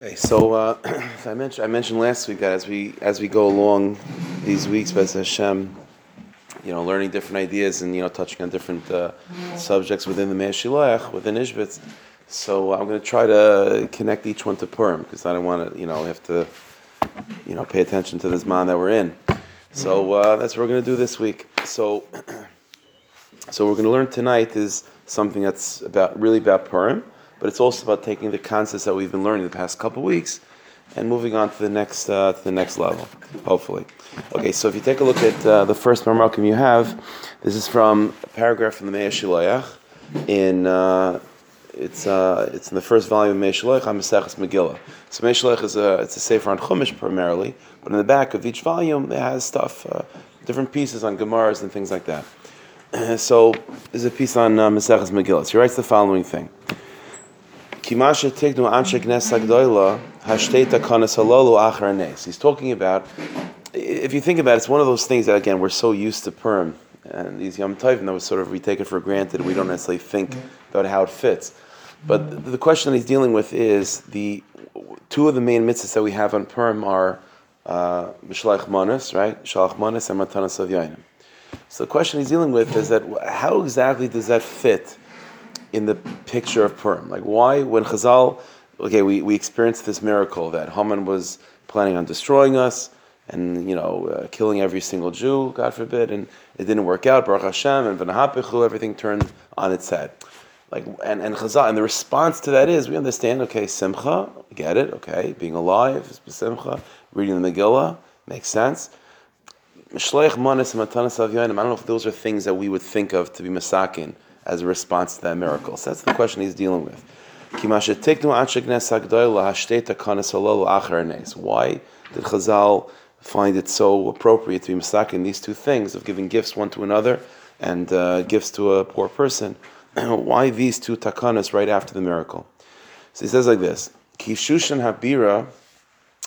Okay, so uh, I mentioned I mentioned last week that as we as we go along these weeks, Bez Hashem, you know, learning different ideas and you know touching on different uh, subjects within the Mei HaShiloach, within Ishbitz. So I'm going to try to connect each one to Purim because I don't want to, you know, have to, you know, pay attention to this man that we're in. So uh, that's what we're going to do this week. So, so we're going to learn tonight is something that's about really about Purim but it's also about taking the concepts that we've been learning the past couple weeks and moving on to the next uh, to the next level, hopefully. Okay, so if you take a look at uh, the first Marmakim you have, this is from a paragraph from the Mei HaShiloach in uh, it's uh, it's in the first volume of Meir Maseches Megillah. So Mei HaShiloach is a it's a sefer on Chumash primarily, but in the back of each volume it has stuff, uh, different pieces on Gemaras and things like that. so there's a piece on uh, Maseches Megillah. So he writes the following thing. He's talking about, if you think about it, it's one of those things that, again, we're so used to Purim, and these Yom Tovim that we sort of, we take it for granted, we don't necessarily think about how it fits. But the question that he's dealing with is the two of the main mitzvahs that we have on Purim are Mishlach uh, Manas, right? Shalach Manas and Matanas of So the question he's dealing with is that how exactly does that fit in the picture of Purim? Like, why, when Chazal, okay, we, we experienced this miracle that Haman was planning on destroying us and, you know, uh, killing every single Jew, God forbid, and it didn't work out, Baruch Hashem, and V'nahapichu, everything turned on its head. Like, and, and Chazal, and the response to that is, we understand, okay, Simcha, get it, okay, being alive, Simcha, reading the Megillah, makes sense. I don't know if those are things that we would think of to be Masakin as a response to that miracle. So that's the question he's dealing with. Why did Chazal find it so appropriate to be mistaken these two things of giving gifts one to another and uh, gifts to a poor person? Why these two takanas right after the miracle? So he says like this: Kishushan habira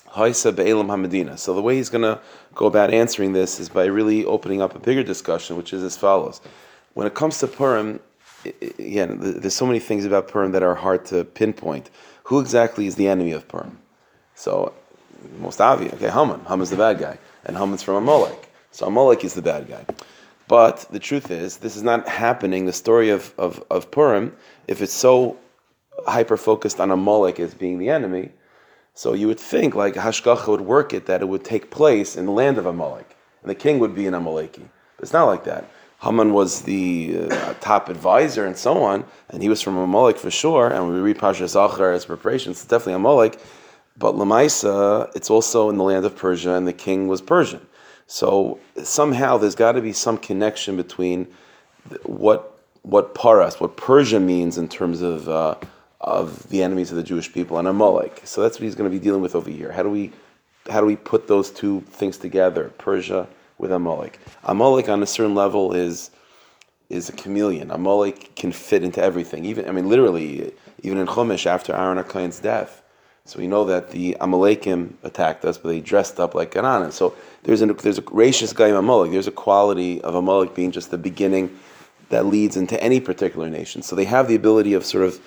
haisa be'elam hamadina. So the way he's going to go about answering this is by really opening up a bigger discussion, which is as follows: When it comes to Purim, again, there's so many things about Purim that are hard to pinpoint. Who exactly is the enemy of Purim? So, most obvious, okay, Haman. Haman's the bad guy, and Haman's from Amalek. So Amalek is the bad guy. But the truth is, this is not happening. The story of, of, of Purim, if it's so hyper focused on Amalek as being the enemy, so you would think like Hashgacha would work it that it would take place in the land of Amalek, and the king would be an Amaleki. But it's not like that. Haman was the uh, top advisor and so on, and he was from Amalek for sure. And we read Parshas Zachor as preparation, it's definitely Amalek. But Lamaisa, it's also in the land of Persia, and the king was Persian. So somehow there's got to be some connection between what what Paras, what Persia means in terms of uh, of the enemies of the Jewish people, and Amalek. So that's what he's going to be dealing with over here. How do we how do we put those two things together, Persia? With Amalek. Amalek on a certain level is is a chameleon. Amalek can fit into everything. Even I mean, literally, even in Chumash after Aaron HaKohen's death. So we know that the Amalekim attacked us, but they dressed up like Canaan. So there's a there's a gracious guy in Amalek. There's a quality of Amalek being just the beginning that leads into any particular nation. So they have the ability of sort of,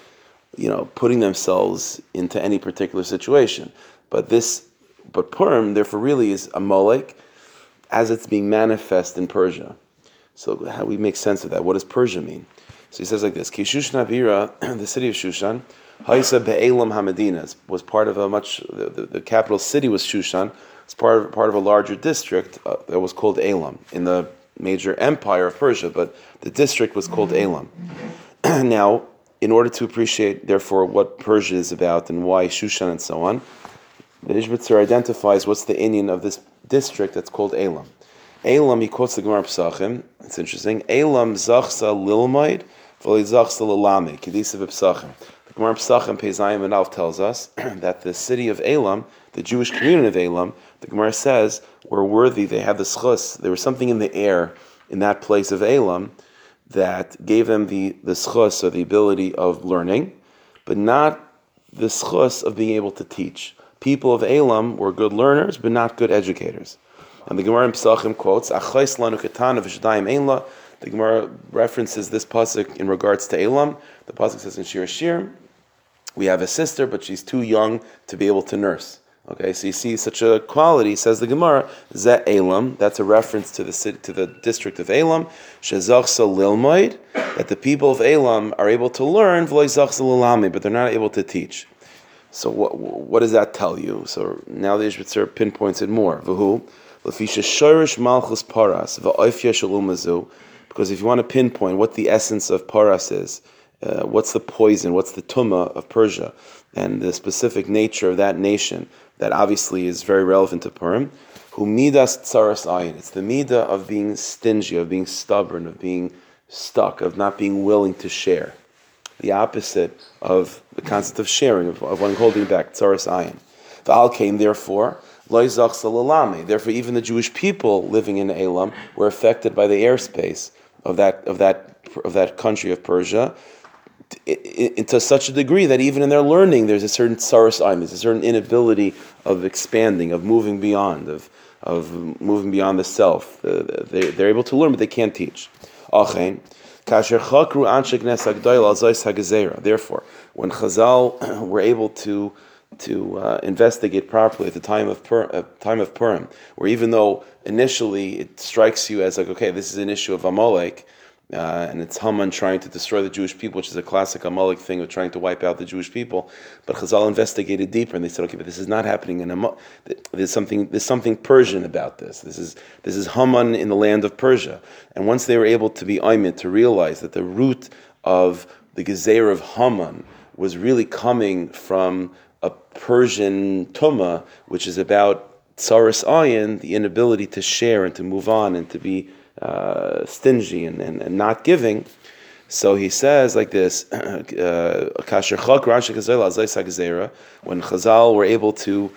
you know, putting themselves into any particular situation. But this, but Purim, therefore, really is Amalek as it's being manifest in Persia. So how do we make sense of that? What does Persia mean? So he says like this: Kishushan Avira, the city of Shushan, Haisa Be'elam Hamadina was part of a much. The, the, the, capital city was Shushan. It's part of part of a larger district uh, that was called Elam in the major empire of Persia, but the district was called Elam. now, in order to appreciate, therefore, what Persia is about and why Shushan and so on, the Ishbitzer identifies what's the Indian of this district that's called Elam. Elam, he quotes the Gemara Psachim. It's interesting. Elam zachsa lilmaid, v'li zachsa lilamid. Kedisa v'psachim. The Gemara Psachim Pezayim and Alf tells us that the city of Elam, the Jewish community of Elam, the Gemara says were worthy. They had the schus. There was something in the air in that place of Elam that gave them the the schus or the ability of learning, but not the schus of being able to teach people of Elam were good learners, but not good educators. And the Gemara in Pesachim quotes, lanu einla. The Gemara references this pasuk in regards to Elam. The pasuk says in Shir Shir, We have a sister, but she's too young to be able to nurse. Okay, so you see such a quality, says the Gemara, Zet Elam, that's a reference to the city, to the district of Elam, Shezachsa Lilmoid, that the people of Elam are able to learn, but they're not able to teach. So what, what does that tell you? So now the Ishbitzer pinpoints it more. Malchus Paras, V'oifya because if you want to pinpoint what the essence of Paras is, uh, what's the poison, what's the tuma of Persia, and the specific nature of that nation, that obviously is very relevant to Purim. Who midas tsaras ayin. It's the midah of being stingy, of being stubborn, of being stuck, of not being willing to share. The opposite of the concept of sharing, of, of one holding back, tsaras ayin. The al came therefore, Therefore, even the Jewish people living in Elam were affected by the airspace of that of that of that country of Persia, to such a degree that even in their learning, there's a certain saras there's a certain inability of expanding, of moving beyond, of, of moving beyond the self. Uh, they, they're able to learn, but they can't teach. Therefore, when Chazal were able to to uh, investigate properly at the time of Pur- uh, time of Purim, where even though initially it strikes you as like, okay, this is an issue of Amalek, uh, and it's Haman trying to destroy the Jewish people, which is a classic Amalek thing of trying to wipe out the Jewish people. But Chazal investigated deeper, and they said, okay, but this is not happening in Amalek. There's something, there's something Persian about this. This is this is Haman in the land of Persia. And once they were able to be Aimit, to realize that the root of the Gezer of Haman was really coming from a Persian Tuma, which is about Tsaris Ayin, the inability to share and to move on and to be uh, stingy and, and, and, not giving. So he says like this: uh, When Chazal were able to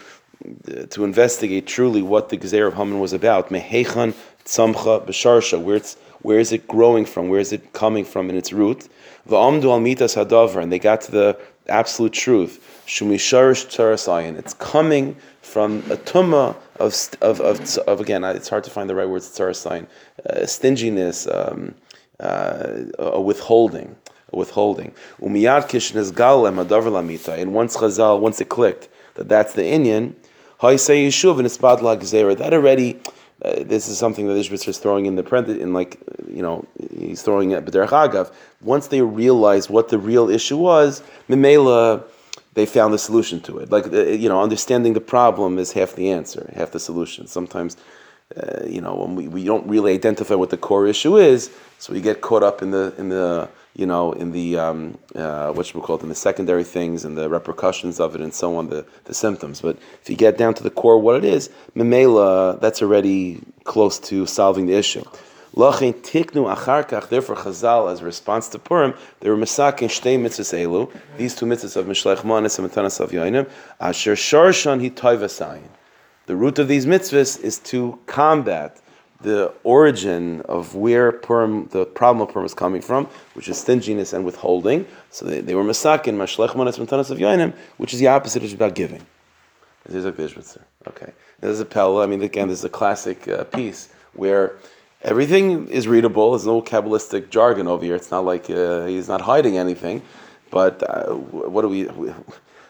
to investigate truly what the Gezer of Haman was about, where it's where is it growing from? Where is it coming from in its root? Al and they got to the absolute truth. Shumisharish. It's coming from a tumma of, of, of, of, again, it's hard to find the right words, tarasayin, uh, stinginess, um, uh, a withholding. A withholding. Umiyad kishnes galem hadavar lamita. And once Chazal, once it clicked that that's the Indian, say yishuv and it's that already uh, this is something that Ishbitzer is throwing in the print, in like, you know, he's throwing at B'derech Agav. Once they realized what the real issue was, Mimela, they found the solution to it. Like, uh, you know, understanding the problem is half the answer, half the solution. Sometimes, uh, you know, when we, we don't really identify what the core issue is, so we get caught up in the, in the, you know, in the um, uh, what we call it, in the secondary things and the repercussions of it and so on, the, the symptoms. But if you get down to the core, what it is, memela, that's already close to solving the issue. Lachin tiknu acharkach. Therefore, Chazal, as a response to Purim, they were masakin shtei mitzvahs elu. These two mitzvahs of mishlech manis and metanas of yoinim. Asher sharshan hi toivasayin. The root of these mitzvahs is to combat the origin of where Purim, the problem of Purim is coming from, which is stinginess and withholding. So they, they were masakin, mashlech manas mentanas of yoinim, which is the opposite, which is about giving. There's a Bishmitzer. Okay. There's a Pella. I mean, again, there's a classic uh, piece where everything is readable. There's no Kabbalistic jargon over here. It's not like uh, he's not hiding anything. But uh, what do we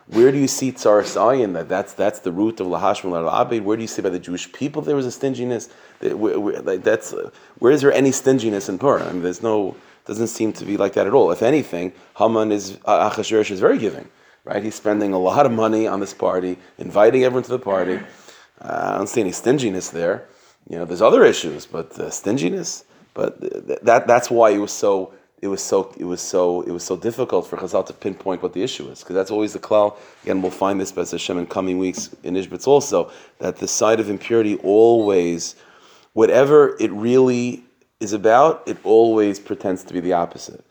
where do you see Tsar Sayin that that's that's the root of Lahashmal al Where do you see by the Jewish people there was a stinginess? Where, where, like that's where is there any stinginess in Purim? I mean, there's no doesn't seem to be like that at all. If anything, Haman is uh, Achashverosh is very giving, right? He's spending a lot of money on this party, inviting everyone to the party. Uh, I don't see any stinginess there. You know, there's other issues, but uh, stinginess. But th- that that's why he was so it was so it was so it was so difficult for Chazal to pinpoint what the issue is because that's always the klal. Again, we'll find this Bez Hashem in coming weeks in Ishbitz also that the side of impurity always, whatever it really is about, it always pretends to be the opposite.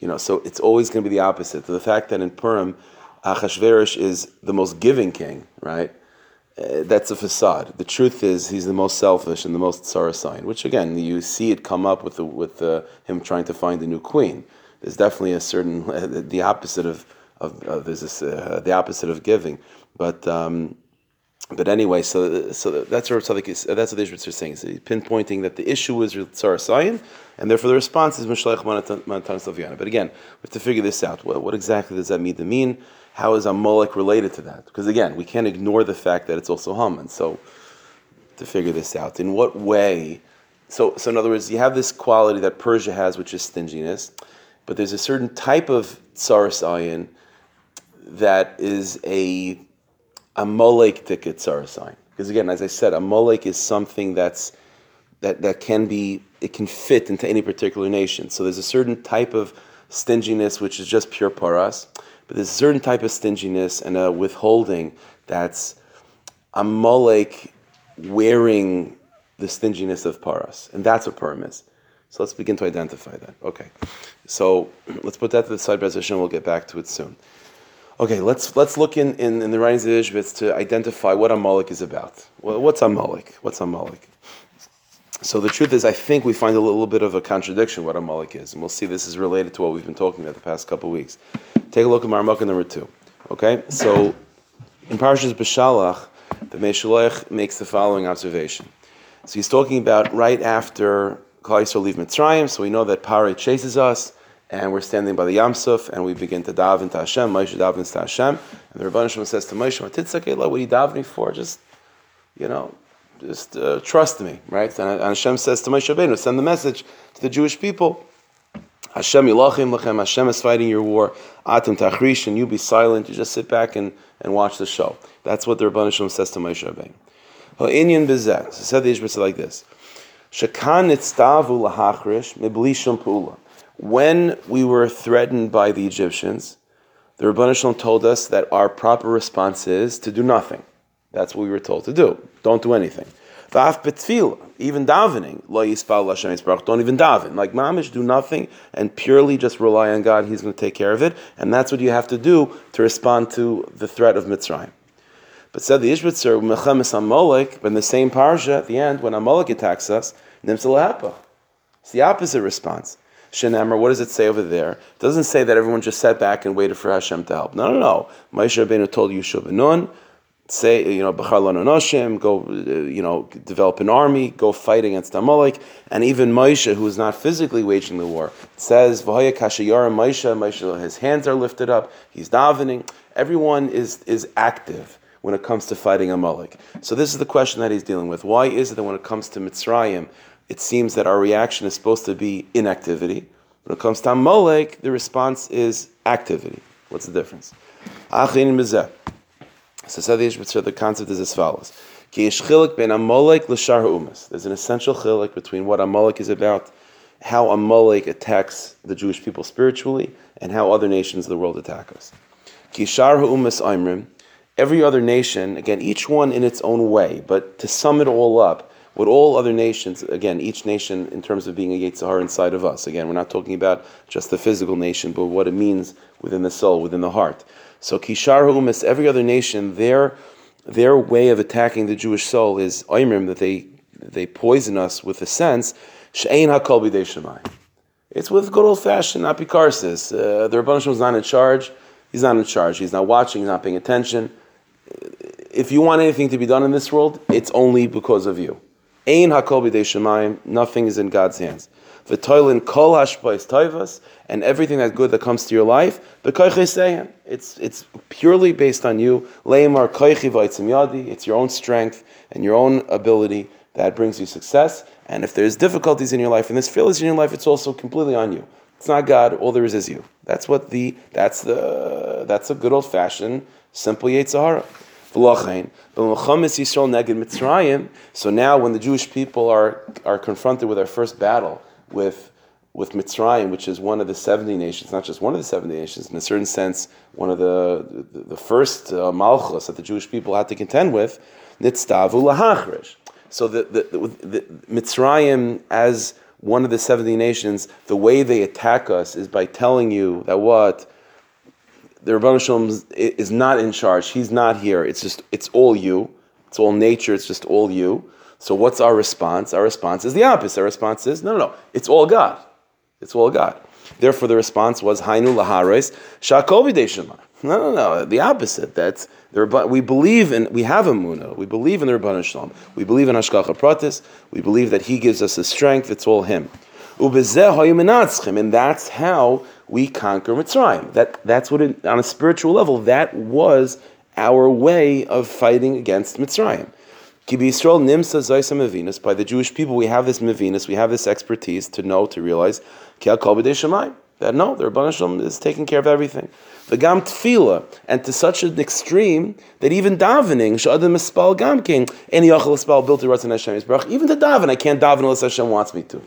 You know, so it's always going to be the opposite. So the fact that in Purim, Achashverosh is the most giving king, right? Uh, that's a facade. The truth is, he's the most selfish and the most sign. which again, you see it come up with, the, with the, him trying to find a new queen. There's definitely a certain, the opposite of, of, of there's this, uh, the opposite of giving. But, um, but anyway, so so that's what Tzadik is, that's what the Ishbitz are saying. So pinpointing that the issue is Tzarasayan, and therefore the response is Mishlech Manatan But again, we have to figure this out. What, what exactly does that mean to mean? How is Amalek related to that? Because again, we can't ignore the fact that it's also Haman. So to figure this out, in what way? So, so in other words, you have this quality that Persia has, which is stinginess, but there's a certain type of tsaris ayin that is a Amalek ticket tsaris ayin. Because again, as I said, Amalek is something that's that, that can be it can fit into any particular nation. So there's a certain type of stinginess which is just pure paras, but there's a certain type of stinginess and a withholding that's a Amalek wearing the stinginess of paras, and that's what Purim is. So let's begin to identify that. Okay, so let's put that to the side. Hashem, we'll get back to it soon. Okay, let's let's look in, in, in the writings of Ishbitz to identify what a Amalek is about. Well, what's Amalek? What's a Amalek? So the truth is, I think we find a little bit of a contradiction what Amalek is, and we'll see this is related to what we've been talking about the past couple weeks. Take a look at Marmukah number two. Okay, so in Parshas Beshalach, the Meshulech makes the following observation. So he's talking about right after Klal Yisrael leave Mitzrayim, so we know that Paroh chases us, and we're standing by the Yamsuf, and we begin to daven to Hashem. Moshe davens to Hashem, and the Rebbeinu says to Moshe, "What are you davening for? Just, you know." Just uh, trust me, right? And, and, Hashem says to Moshe Rabbeinu, send the message to the Jewish people. Hashem yilachim lachem, Hashem is fighting your war. Atem tachrish, and you be silent. You just sit back and, and watch the show. That's what the Rabban Hashem says to Moshe Rabbeinu. Ha'inyan bezeh. So said the Ishbitz like this. Shekan nitztavu lahachrish mibli pula. When we were threatened by the Egyptians, the Rabban Hashem told us that our proper response is to do nothing. That's what we were told to do. Don't do anything. Even davening, lo don't even daven. Like mamish, do nothing and purely just rely on God. He's going to take care of it, and that's what you have to do to respond to the threat of Mitzrayim. But said the Ishbitzer, Mechemes Amalek, in the same parsha at the end, when Amalek attacks us, Nimsalahapa. It's the opposite response. Shenamar, what does it say over there? It doesn't say that everyone just sat back and waited for Hashem to help. No, no, no. Moshe Rabbeinu told Yeshua Nun, say, you know, Noshim, go, uh, you know, develop an army, go fight against Amalek, and even Moshe, who is not physically waging the war, says, V'haya kashayara Moshe, Moshe, his hands are lifted up, he's davening. Everyone is, is active when it comes to fighting Amalek. So this is the question that he's dealing with. Why is it that when it comes to Mitzrayim, it seems that our reaction is supposed to be inactivity? When it comes to Amalek, the response is activity. What's the difference? So the concept is as follows. There's an essential chilik between what Amalek is about, how Amalek attacks the Jewish people spiritually, and how other nations of the world attack us. Every other nation, again, each one in its own way, but to sum it all up, what all other nations, again, each nation in terms of being a Yetzirah inside of us. Again, we're not talking about just the physical nation, but what it means within the soul, within the heart. So Kishar Umas, every other nation, their their way of attacking the Jewish soul is Oimrim, that they they poison us with the sense, HaKol Shemai. It's with good old fashioned apikarsis. Uh, the Rabban is not in charge. He's not in charge. He's not watching. He's not paying attention. If you want anything to be done in this world, it's only because of you. Ein hakol b'dei. Nothing is in God's hands. V'toilin kol hashpais toivas, and everything that good that comes to your life, b'koichei It's it's purely based on you. Leimar koichi yadi. It's your own strength and your own ability that brings you success. And if there's difficulties in your life and there's failures in your life, it's also completely on you. It's not God. All there is is you. That's what the that's the that's a good old fashioned simple Yetzirah. So now, when the Jewish people are are confronted with their first battle with with Mitzrayim, which is one of the 70 nations, not just one of the 70 nations, in a certain sense, one of the the, the first uh, malchus that the Jewish people had to contend with, nitztavu lahachrish. So the, the, the, the Mitzrayim, as one of the 70 nations, the way they attack us is by telling you that what? The Rabban Shalom is not in charge. He's not here. It's just, it's all you. It's all nature. It's just all you. So what's our response? Our response is the opposite. Our response is, no, no, no, it's all God. It's all God. Therefore, the response was, Hainu lahares shakovi deshema. No, no, no, the opposite. That's the we believe in, we have a muna. We believe in the Rabban Shalom. We believe in Hashgacha Pratis. We believe that He gives us the strength. It's all Him. And that's how we conquer Mitzrayim. That, that's what, it, on a spiritual level, that was our way of fighting against Mitzrayim. Nimsa zaysam mevinus. By the Jewish people, we have this mevinus, we have this expertise to know, to realize, that no, the Rabban Shalom is taking care of everything. The gam tefila, and to such an extreme that even davening, shadim espal gam king, any yachal espal built to Ratzon Hashem Even to daven, I can't daven unless Hashem wants me to.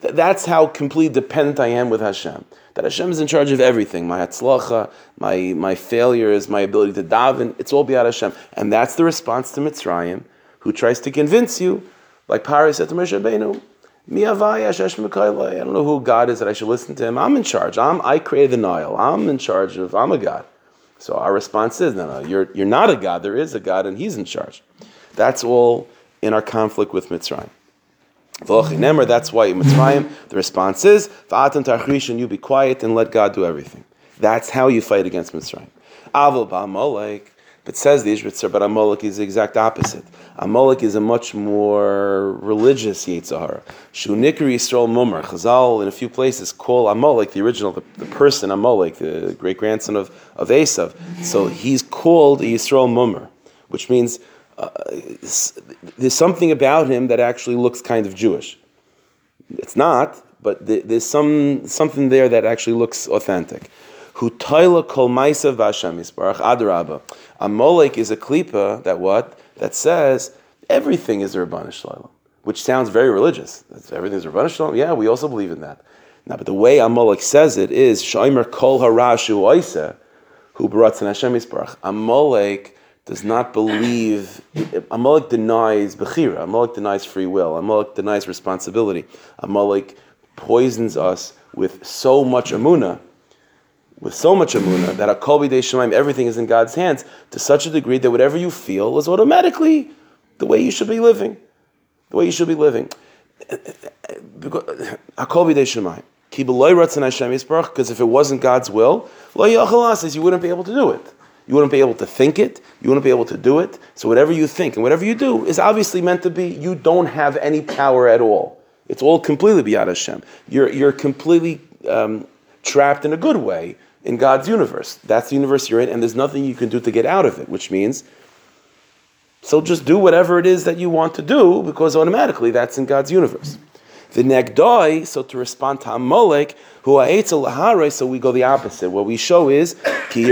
That's how completely dependent I am with Hashem. That Hashem is in charge of everything. My hatzlacha, my my failures, my ability to daven, it's all beyond Hashem. And that's the response to Mitzrayim who tries to convince you, like Paroh said to Moshe Rabbeinu, I don't know who God is that I should listen to him. I'm in charge. I'm, I created the Nile. I'm in charge of, I'm a God. So our response is, no, no, you're, you're not a God. There is a God and he's in charge. That's all in our conflict with Mitzrayim. That's why in Mitzrayim, the response is, and you be quiet and let God do everything. That's how you fight against Mitzrayim. Avil Ba'amalek, but says the Ishbitzer, but Amalek is the exact opposite. Amalek is a much more religious Yetzer Hara. Shunikri Yisrael Mumar. Chazal, in a few places, call Amalek, the original, the, the person Amalek, the great grandson of, of Esav. So he's called Yisrael Mumar, which means uh, there's something about him that actually looks kind of Jewish. It's not, but there's some something there that actually looks authentic. Hu toila kol ma'isa v'Hashem yisbarach adarabba. Amalek is a klipa that what that says everything is a Rabbanu which sounds very religious. Everything is Rabbanu Shalom. Yeah, we also believe in that. Now, but the way Amalek says it is Shaimer kol harashu oisa, who brought to Hashem yisbarach. Amalek does not believe. Amalek denies bechira. Amalek denies free will. Amalek denies responsibility. Amalek poisons us with so much amuna with so much amuna that a kol shemaim, everything is in God's hands to such a degree that whatever you feel is automatically the way you should be living, the way you should be living. A kol shemaim. Because if it wasn't God's will, you wouldn't be able to do it. You wouldn't be able to think it. You wouldn't be able to do it. So whatever you think and whatever you do is obviously meant to be. You don't have any power at all. It's all completely beyond Hashem. You're you're completely um, trapped in a good way in God's universe. That's the universe you're in, and there's nothing you can do to get out of it, which means, so just do whatever it is that you want to do, because automatically that's in God's universe. The negdoi, so to respond to Amalek, who lahare, so we go the opposite. What we show is hu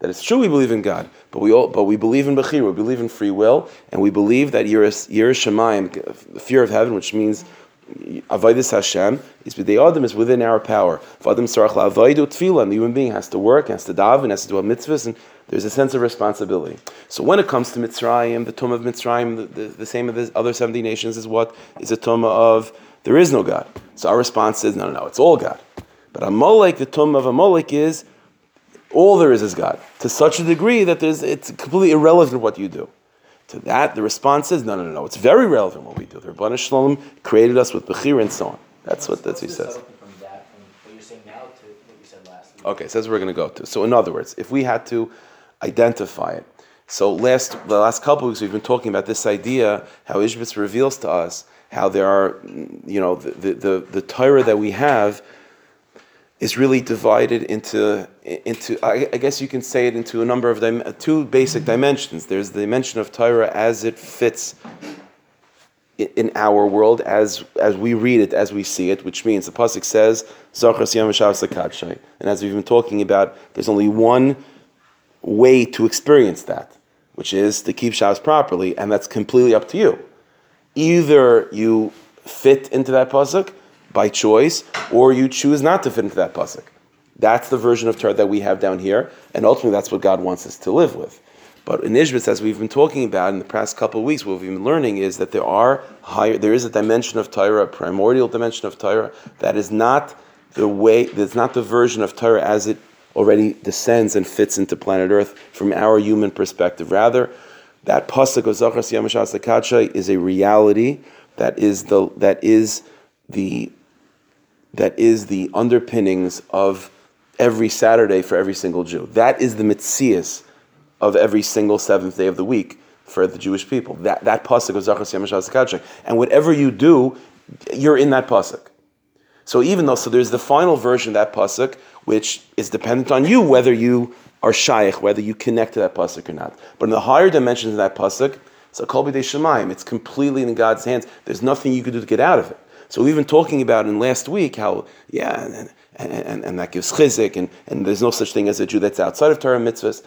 That it's true we believe in God, but we all, but we believe in Bechir, we believe in free will, and we believe that Yiras Shemayim, the fear of heaven, which means Avoidus Hashem is the Adam is within our power. Adam Sarach Avoidu Tefillah, the human being has to work, has to daven, has to do a mitzvahs, and there's a sense of responsibility. So when it comes to Mitzrayim, the Tumah of Mitzrayim, the, the, the same of the other 70 nations is what? Is a Tumah of there is no God. So our response is no, no, no, it's all God. But a Amalek, the Tumah of a Amalek is all there is is God, to such a degree that there's, it's completely irrelevant what you do. To that, the response is, no, no, no, no. It's very relevant what we do. The Rabban Shalom created us with Bechir and so on. That's what that's what he says. Okay, so that's what we're going to go to. So, in other words, if we had to identify it, so last the last couple of weeks we've been talking about this idea how Ishbitz reveals to us how there are, you know, the the, the, the Torah that we have is really divided into into I, I, guess you can say it into a number of dim- two basic dimensions. There's the dimension of Torah as it fits in, in our world, as as we read it, as we see it, which means the pasuk says Yom and as we've been talking about, there's only one way to experience that, which is to keep Shabbos properly, and that's completely up to you. Either you fit into that pasuk by choice, or you choose not to fit into that pasuk. That's the version of Torah that we have down here, and ultimately that's what God wants us to live with. But in Ishbitz, as we've been talking about in the past couple of weeks, what we've been learning is that there are higher, there is a dimension of Torah, a primordial dimension of Torah that is not the way, that's not the version of Torah as it already descends and fits into planet Earth from our human perspective. Rather, that pasuk of Zachas Yamashas is a reality that is the that is the that is the underpinnings of every Saturday for every single Jew. That is the mitzias of every single seventh day of the week for the Jewish people. That that pasuk of Zachas Yamashas And whatever you do, you're in that pasuk. So even though, so there's the final version of that pasuk, which is dependent on you whether you are shaykh, whether you connect to that pasuk or not. But in the higher dimensions of that pasuk, so kol b'dei shemayim, it's completely in God's hands. There's nothing you could do to get out of it. So we've been talking about in last week how, yeah, and, and, and, and that gives chizik, and, and there's no such thing as a Jew that's outside of Torah mitzvahs.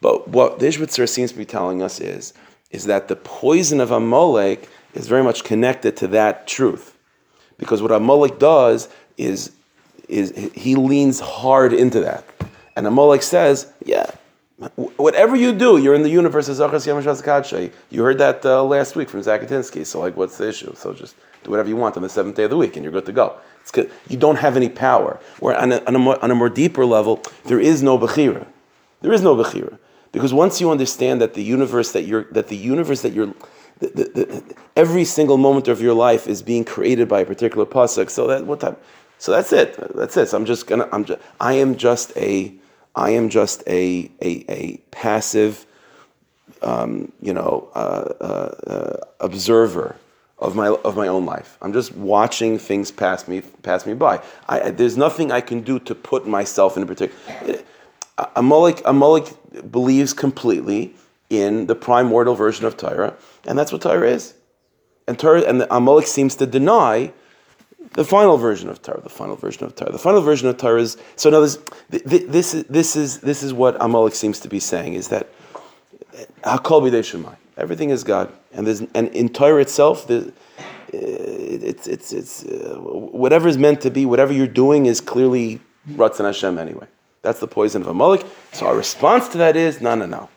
But what the Ishbitzer seems to be telling us is, is that the poison of Amalek is very much connected to that truth. Because what Amalek does is, is he leans hard into that. And Amalek says, yeah, whatever you do, you're in the universe of Zachas Yom You heard that uh, last week from Zakatinsky. So, like, what's the issue? So just do whatever you want on the seventh day of the week, and you're good to go. It's good. You don't have any power. Where on a, on a, more, on a more deeper level, there is no bechira. There is no bechira because once you understand that the universe that you're that the universe that you're the, the, the, every single moment of your life is being created by a particular pasuk. So that what type? So that's it. That's it. So I'm just gonna. I'm just. I am just a. I am just a a, a passive, um, you know, uh, uh, uh, observer of my of my own life. I'm just watching things pass me pass me by. I, there's nothing I can do to put myself in a particular. Amalek Amalek believes completely in the primordial version of Torah, and that's what Torah is. And Torah and Amalek seems to deny the final version of Torah. The final version of Torah. The final version of Torah is so. Now this this is this is this is what Amalek seems to be saying is that eh, Hakol b'dei Everything is God, and there's and in Torah itself, the, it's it's it's uh, whatever is meant to be, whatever you're doing is clearly Ratzon Hashem anyway. That's the poison of a Amalek. So our response to that is no, no, no.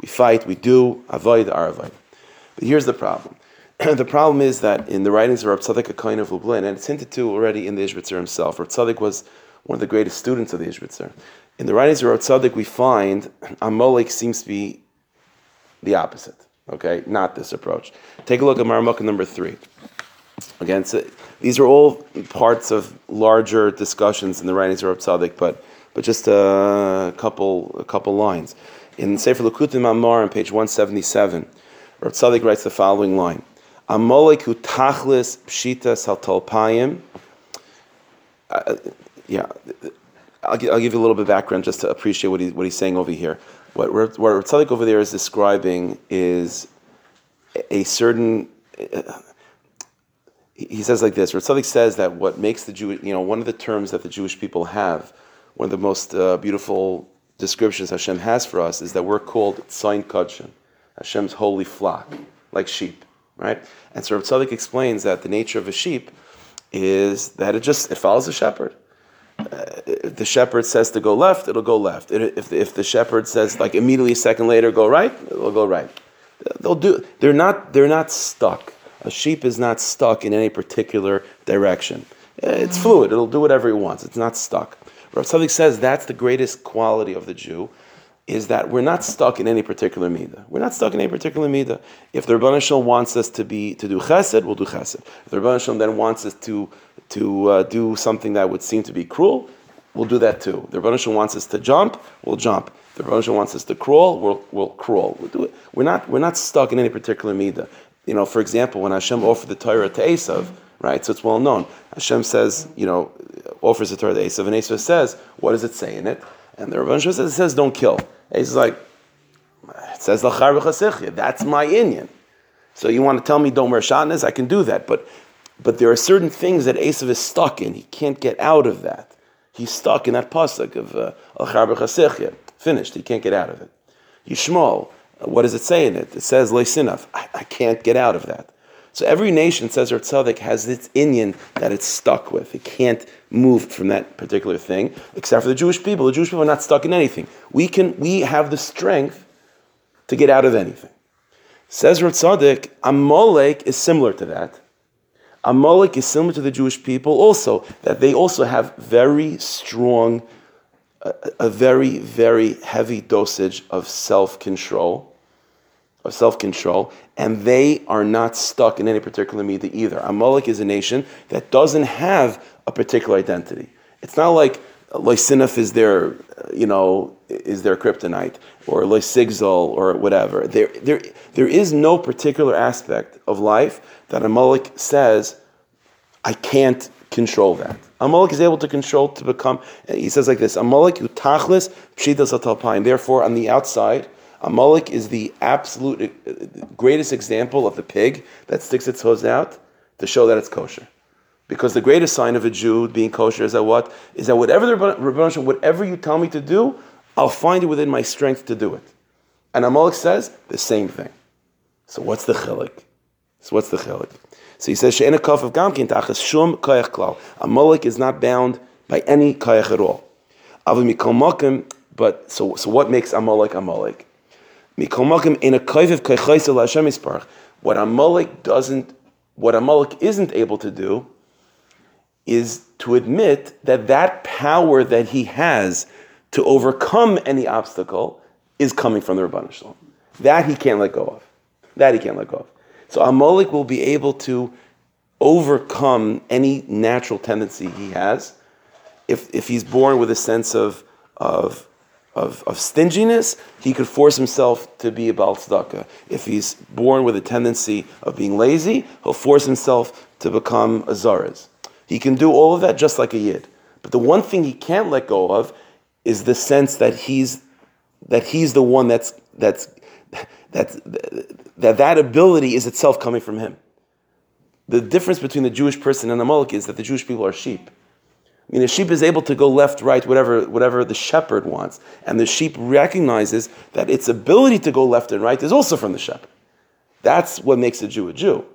We fight, we do avoid our avoid. But here's the problem. the problem is that in the writings of Rav Tzadok HaKohen of Lublin, and it's hinted to already in the Ishbitzer himself, Rav Tzadok was one of the greatest students of the Ishbitzer. In the writings of Rav Tzadok, we find Amalek seems to be the opposite. Okay, not this approach. Take a look at Maramukh number three. Again, so these are all parts of larger discussions in the writings of Rav Tzadok, but but just a couple a couple lines. In Sefer Likutei Maamarim on page 177, Rav Tzadok writes the following line: Amalek hu tachlis pshita saltalpayim. Uh, yeah, I'll, give, I'll give you a little bit of background just to appreciate what, he, what he's saying over here. What, what over there is describing is a certain. Uh, he says like this. Rav says that what makes the Jew, you know, one of the terms that the Jewish people have, one of the most uh, beautiful descriptions Hashem has for us is that we're called Tzayin Kadshin, Hashem's holy flock, like sheep, right? And so Rav explains that the nature of a sheep is that it just it follows the shepherd. Uh, if the shepherd says to go left, it'll go left. If the, if the shepherd says like immediately a second later go right, it'll go right. They'll do. They're not. They're not stuck. A sheep is not stuck in any particular direction. It's fluid. It'll do whatever it wants. It's not stuck. Rav Tzadok says that's the greatest quality of the Jew, is that we're not stuck in any particular midah. We're not stuck in any particular midah. If the Rebbeinu wants us to be to do chesed, we'll do chesed. If the Rebbeinu then wants us to to uh, do something that would seem to be cruel, we'll do that too. The Rebbeinu wants us to jump, we'll jump. The Rebbeinu wants us to crawl, we'll, we'll crawl. We'll do it. We're not we're not stuck in any particular midah you know, for example, when Hashem offered the Torah to Esav, right? So it's well known. Hashem says, you know, offers the Torah to Esav, and Esav says, what does it say in it? And the Rabban says, it says, don't kill. Esav's like, it says, that's my Indian. So you want to tell me don't wear shatnez? I can do that. But, but there are certain things that Esav is stuck in. He can't get out of that. He's stuck in that pasuk of Al uh, Finished. He can't get out of it. Yishmael, what does it say in it? It says leisinaf. I, I can't get out of that. So every nation, says tzaddik, has its Indian that it's stuck with. It can't move from that particular thing, except for the Jewish people. The Jewish people are not stuck in anything. We can, we have the strength to get out of anything. Says Rav Tzaddik, Amalek is similar to that. Amalek is similar to the Jewish people also, that they also have very strong, a, a very, very heavy dosage of self control of self control, and they are not stuck in any particular midah either. Amalek is a nation that doesn't have a particular identity. It's not like Lysinif is their, you know, is their kryptonite, or Lysigzol, or whatever. There, there, there is no particular aspect of life that Amalek says, I can't control that. Amalek is able to control to become. He says like this: Amalek utachlis pshitas atalpain. Therefore, on the outside, Amalek is the absolute uh, greatest example of the pig that sticks its hooves out to show that it's kosher. Because the greatest sign of a Jew being kosher is that what is that whatever the whatever you tell me to do, I'll find it within my strength to do it. And Amalek says the same thing. So what's the chilik? So what's the chilik? So he says she'ena kaf of gamkin tachas shum koyach klal. Amalek is not bound by any koyach at all. Avim but so so what makes a mulek a Amalek? Mikol makim in a koyv koychayis Hashem isparach. What Amalek doesn't, what Amalek isn't able to do, is to admit that that power that he has to overcome any obstacle is coming from the Rabban Shalom. That he can't let go of. That he can't let go of. So Amalek will be able to overcome any natural tendency he has if, if he's born with a sense of, of, of, of stinginess, he could force himself to be a Baal. If he's born with a tendency of being lazy, he'll force himself to become a Zaraz. He can do all of that just like a Yid. But the one thing he can't let go of is the sense that he's that he's the one that's that's that's that that ability is itself coming from him. The difference between the Jewish person and the Amalek is that the Jewish people are sheep. I mean, a sheep is able to go left, right, whatever, whatever the shepherd wants. And the sheep recognizes that its ability to go left and right is also from the shepherd. That's what makes a Jew a Jew.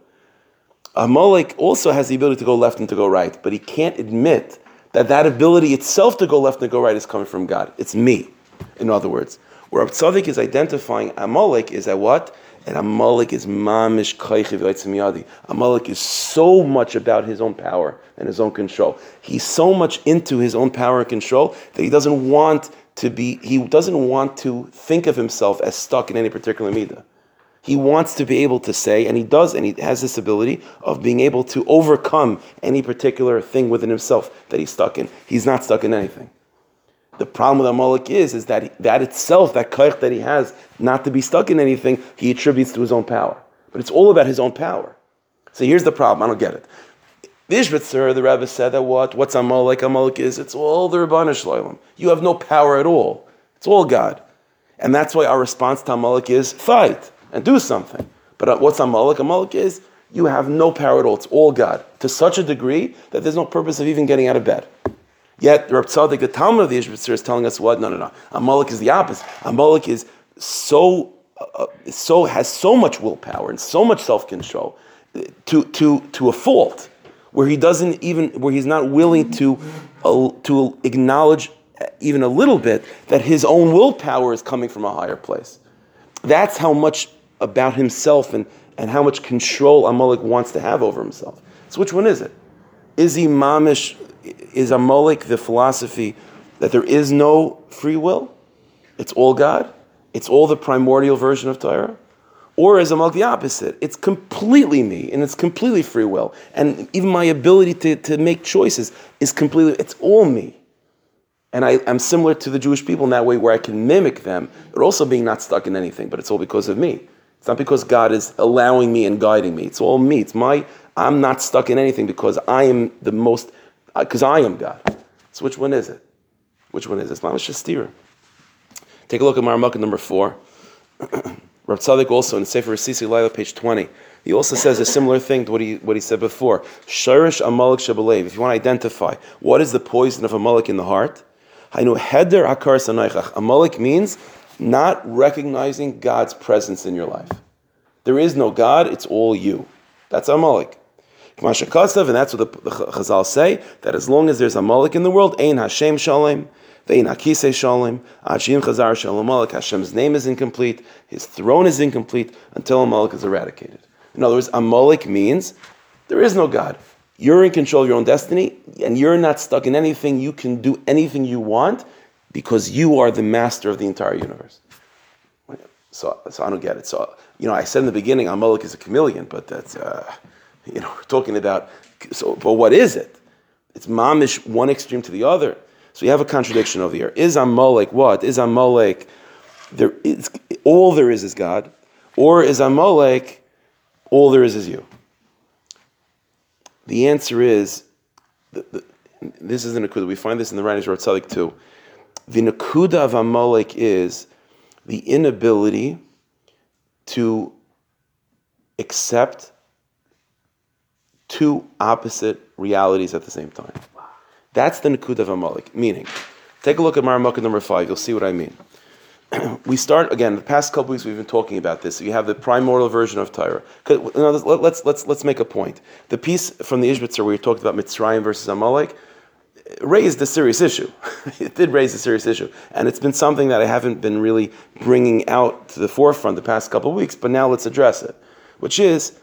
A Amalek also has the ability to go left and to go right, but he can't admit that that ability itself to go left and go right is coming from God. It's me, in other words. Where Abtzadik is identifying Amalek is that what? And Amalek is mamish kaichiv Amalek is so much about his own power and his own control. He's so much into his own power and control that he doesn't want to be, he doesn't want to think of himself as stuck in any particular midah. He wants to be able to say, and he does, and he has this ability of being able to overcome any particular thing within himself that he's stuck in. He's not stuck in anything. The problem with Amalek is, is that he, that itself, that kaich that he has, not to be stuck in anything, he attributes to his own power. But it's all about his own power. So here's the problem. I don't get it. The Ishbitzer, the Rebbe said that what? What's Amalek? Amalek is, it's all the Rabbanu Shloim. You have no power at all. It's all God. And that's why our response to Amalek is fight and do something. But uh, what's Amalek? Amalek is you have no power at all. It's all God to such a degree that there's no purpose of even getting out of bed. Yet Rab Tzaddik, the Talmud of the Ishbitzer, is telling us what? No, no, no. Amalek is the opposite. Amalek is so, uh, so has so much willpower and so much self control to, to, to a fault where he doesn't even where he's not willing to uh, to acknowledge even a little bit that his own willpower is coming from a higher place. That's how much about himself and, and how much control Amalek wants to have over himself. So which one is it? Is he mamish? Is Amalek the philosophy that there is no free will? It's all God. It's all the primordial version of Torah. Or is Amalek the opposite? It's completely me and it's completely free will. And even my ability to, to make choices is completely, it's all me. And I, am similar to the Jewish people in that way where I can mimic them, but also being not stuck in anything, but it's all because of me. It's not because God is allowing me and guiding me. It's all me. It's my, I'm not stuck in anything because I am the most, because uh, I am God. So which one is it? Which one is it? It's Mamash Shastira. Take a look at Maramaka number four. Rav Tzadok also in Sefer Sisi Laila, page 20. He also says a similar thing to what he, what he said before. Shirish Amalek Shabalev. If you want to identify what is the poison of Amalek in the heart, know Heder Akar Sanaychach. Amalek means not recognizing God's presence in your life. There is no God, it's all you. That's Amalek. And that's what the, the Chazal say, that as long as there's Amalek in the world, Ein Hashem Shalom, Vein Hakise Shalom, Achim Chazar Shalom Amalek, Hashem's name is incomplete, his throne is incomplete until Amalek is eradicated. In other words, Amalek means there is no God. You're in control of your own destiny, and you're not stuck in anything. You can do anything you want because you are the master of the entire universe. So, so I don't get it. So, you know, I said in the beginning, a Amalek is a chameleon, but that's, uh, you know, we're talking about, so, but what is it? It's mamish one extreme to the other. So you have a contradiction over here. Is Amalek what? Is Amalek, there is, all there is is God, or is Amalek, all there is is you? The answer is, the, the, this is the Nakuda. We find this in the Ranish Ratzadik too. The Nakuda of Amalek is the inability to accept two opposite realities at the same time. That's the Nakuda of Amalek. Meaning, take a look at Maramaka number five, you'll see what I mean. we start again. The past couple weeks we've been talking about this. You have the primordial version of Torah. Let's let's let's make a point. The piece from the Ishbitzer where you talked about Mitzrayim versus Amalek raised a serious issue. it did raise a serious issue, and it's been something that I haven't been really bringing out to the forefront the past couple weeks. But now let's address it, which is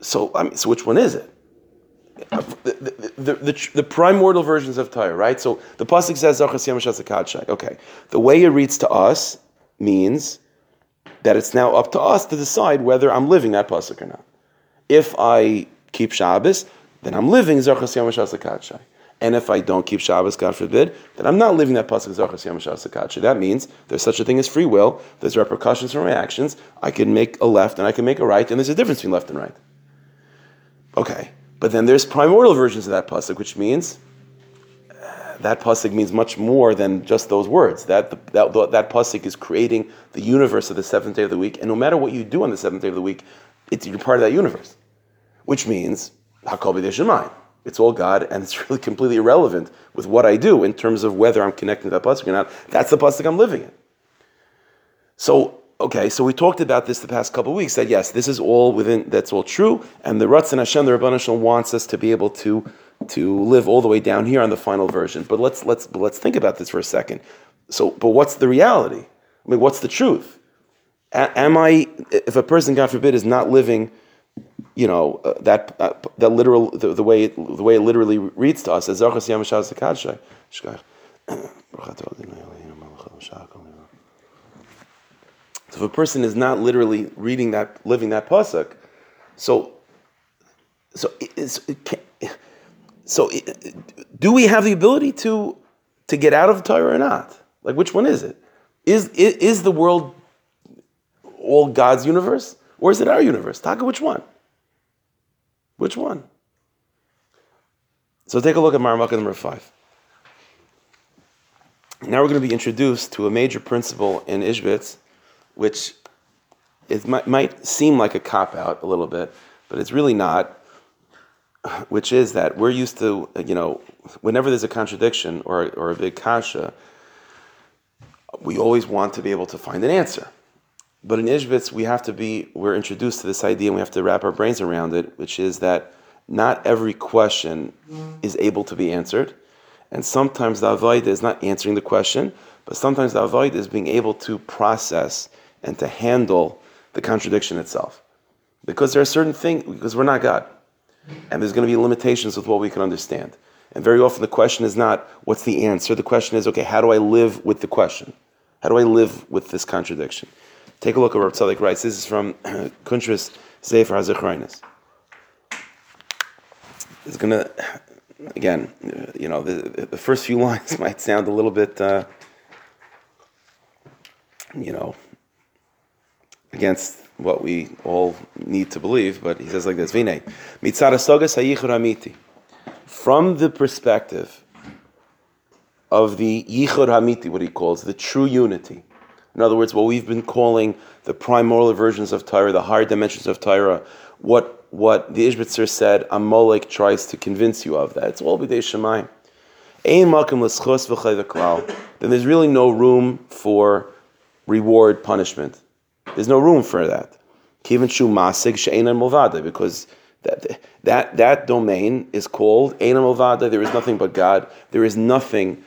so. I mean, so which one is it? the, the, the, the, primordial versions of Torah, right? So the pasuk says Okay, the way it reads to us means that it's now up to us to decide whether I'm living that pasuk or not. If I keep Shabbos, then I'm living Zachas Yom And if I don't keep Shabbos, God forbid, then I'm not living that pasuk Zachas Yom That means there's such a thing as free will. There's repercussions for my actions. I can make a left and I can make a right, and there's a difference between left and right. Okay. But then there's primordial versions of that pasuk, which means uh, that pasuk means much more than just those words. That that that pasuk is creating the universe of the seventh day of the week, and no matter what you do on the seventh day of the week, it's, you're part of that universe. Which means hakol b'dei It's all God, and it's really completely irrelevant with what I do in terms of whether I'm connecting to that pasuk or not. That's the pasuk I'm living in. So Okay, so we talked about this the past couple weeks. That yes, this is all within. That's all true, and the Ratzon Hashem, the Rabban Hashem, wants us to be able to to live all the way down here on the final version. But let's let's let's think about this for a second. So, but what's the reality? I mean, what's the truth? A- am I, if a person, God forbid, is not living, you know, uh, that uh, that literal the, the, way it, the way it literally reads to us as Zachas Yamashaz if a person is not literally reading that, living that pasuk, so so it's, it so it, do we have the ability to to get out of the Torah or not? Like which one is it? Is is the world all God's universe, or is it our universe? Taka, which one? Which one? So take a look at Maramaka number five. Now we're going to be introduced to a major principle in Ishbitz which it might, might seem like a cop out a little bit, but it's really not. Which is that we're used to, you know, whenever there's a contradiction or, or a big kasha, we always want to be able to find an answer. But in Ishbitz, we have to be, we're introduced to this idea and we have to wrap our brains around it, which is that not every question is able to be answered. And sometimes the avoid is not answering the question, but sometimes the avoid is being able to process and to handle the contradiction itself. Because there are certain things, because we're not God. And there's going to be limitations with what we can understand. And very often the question is not, what's the answer? The question is, okay, how do I live with the question? How do I live with this contradiction? Take a look at what Tzadok writes. This is from Kuntras Sefer HaZichraynis. It's going to, again, you know, the, the first few lines might sound a little bit, uh, you know, against what we all need to believe, but he says like this: Vine, amiti. From the perspective of the yichud hamiti, what he calls the true unity. In other words, what we've been calling the primordial versions of Torah, the higher dimensions of Torah, what what the Ishbitzer said, Amalek tries to convince you of that. It's all b'dei shemayim. Then there's really no room for reward punishment. There's no room for that. Because that, that, that domain is called Eina Movada. There is nothing but God. There is nothing.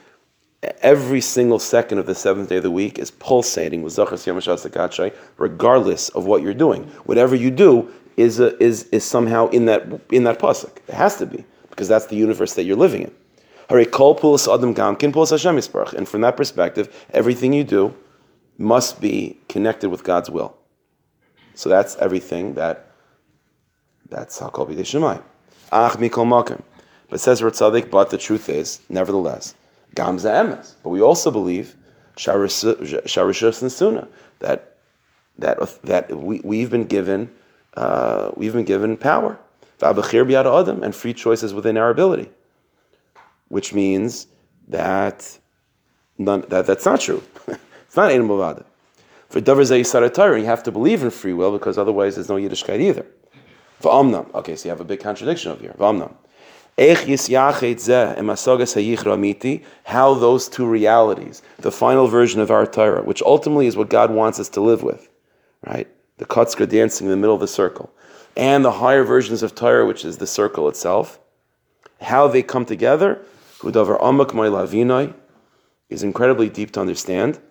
Every single second of the seventh day of the week is pulsating with Zachas regardless of what you're doing. Whatever you do is, a, is, is somehow in that, in that pasuk. It has to be, because that's the universe that you're living in. And from that perspective, everything you do must be connected with God's will. So that's everything that that's Hakol B'dei Shemai. Ach mikol makim. But says Rav Tzadok, but the truth is, nevertheless, Gamza Emes. But we also believe Sharishus and Suna that that that we we've been given uh, we've been given power. adam and free choices within our ability. Which means that, none, that that's not true. It's not Ein Mavada. For Davar Zayisar you have to believe in free will because otherwise there's no Yiddishkeit either. V'amnam. Okay, so you have a big contradiction over here. V'amnam. How those two realities, the final version of our Torah, which ultimately is what God wants us to live with, right? The Kotzker dancing in the middle of the circle, and the higher versions of Torah, which is the circle itself, how they come together, is incredibly deep to understand.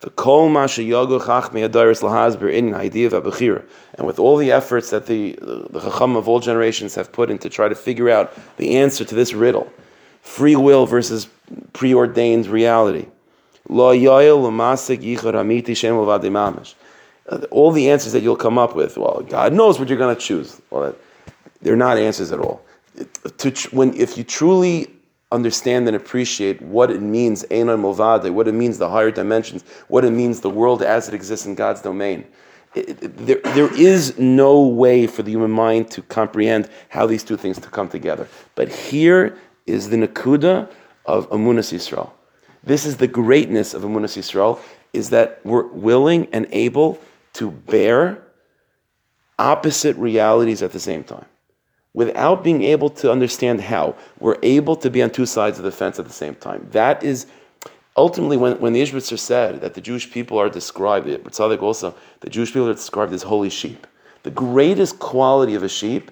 The kol masha yagu chachmei adaris lahazber in idea of abechira, and with all the efforts that the the chacham of all generations have put in to try to figure out the answer to this riddle, free will versus preordained reality. All the answers that you'll come up with, well, God knows what you're going to choose. Well, they're not answers at all. To, when if you truly understand and appreciate what it means, Einon Movade, what it means, the higher dimensions, what it means, the world as it exists in God's domain. It, it, there, there is no way for the human mind to comprehend how these two things to come together. But here is the Nakuda of Amunas Yisrael. This is the greatness of Amunas Yisrael, is that we're willing and able to bear opposite realities at the same time without being able to understand how, we're able to be on two sides of the fence at the same time. That is ultimately when, when the Ishbitzer said that the Jewish people are described, Rav Tzadok also, the Jewish people are described as holy sheep. The greatest quality of a sheep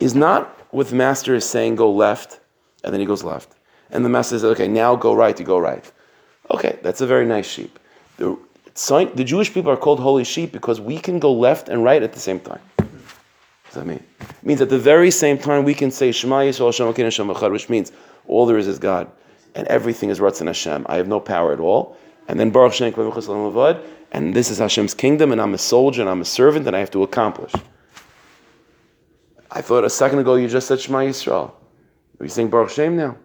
is not the master is saying, go left, and then he goes left. And the master says, okay, now go right, you go right. Okay, that's a very nice sheep. The, the Jewish people are called holy sheep because we can go left and right at the same time that mean? It means at the very same time we can say Shema Yisrael Hashem Hashem Echad, which means all there is is God, and everything is Ratzon Hashem. I have no power at all. And then Baruch Shem Avad, and this is Hashem's kingdom, and I'm a soldier, and I'm a servant, and I have to accomplish. I thought a second ago you just said Shema Yisrael. Are you saying Baruch Shem now?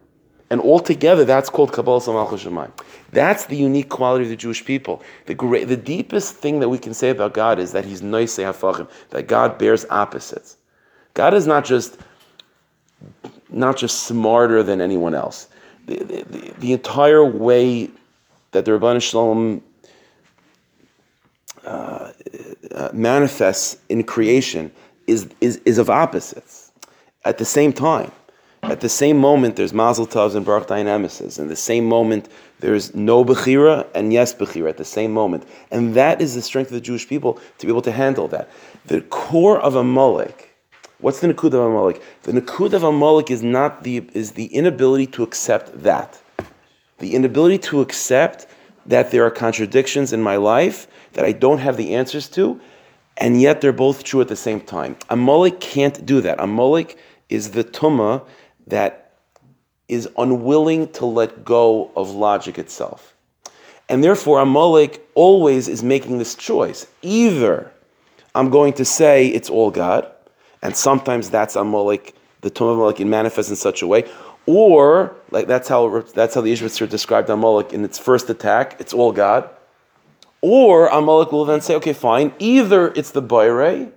And altogether, that's called Kabbalah Samalchus Shemayim. That's the unique quality of the Jewish people. The great, the deepest thing that we can say about God is that He's noisei hafachim, that God bears opposites. God is not just not just smarter than anyone else. The, the, the entire way that the Rabban Shalom uh, uh, manifests in creation is, is, is of opposites at the same time. At the same moment, there's Mazel Tovs and Baruch Dayan HaEmes. In the same moment, there's no Bechira and yes Bechira at the same moment. And that is the strength of the Jewish people to be able to handle that. The core of a Amalek, what's the Nakud of a Amalek? The Nakud of a Amalek is not the, is the inability to accept that. The inability to accept that there are contradictions in my life that I don't have the answers to, and yet they're both true at the same time. A Amalek can't do that. A Amalek is the Tumah that is unwilling to let go of logic itself. And therefore, Amalek always is making this choice. Either I'm going to say it's all God, and sometimes that's Amalek, the of Amalek, it manifests in such a way, or like that's how that's how the Ishbitzer described Amalek in its first attack, it's all God. Or Amalek will then say, okay, fine, either it's the Bayrei,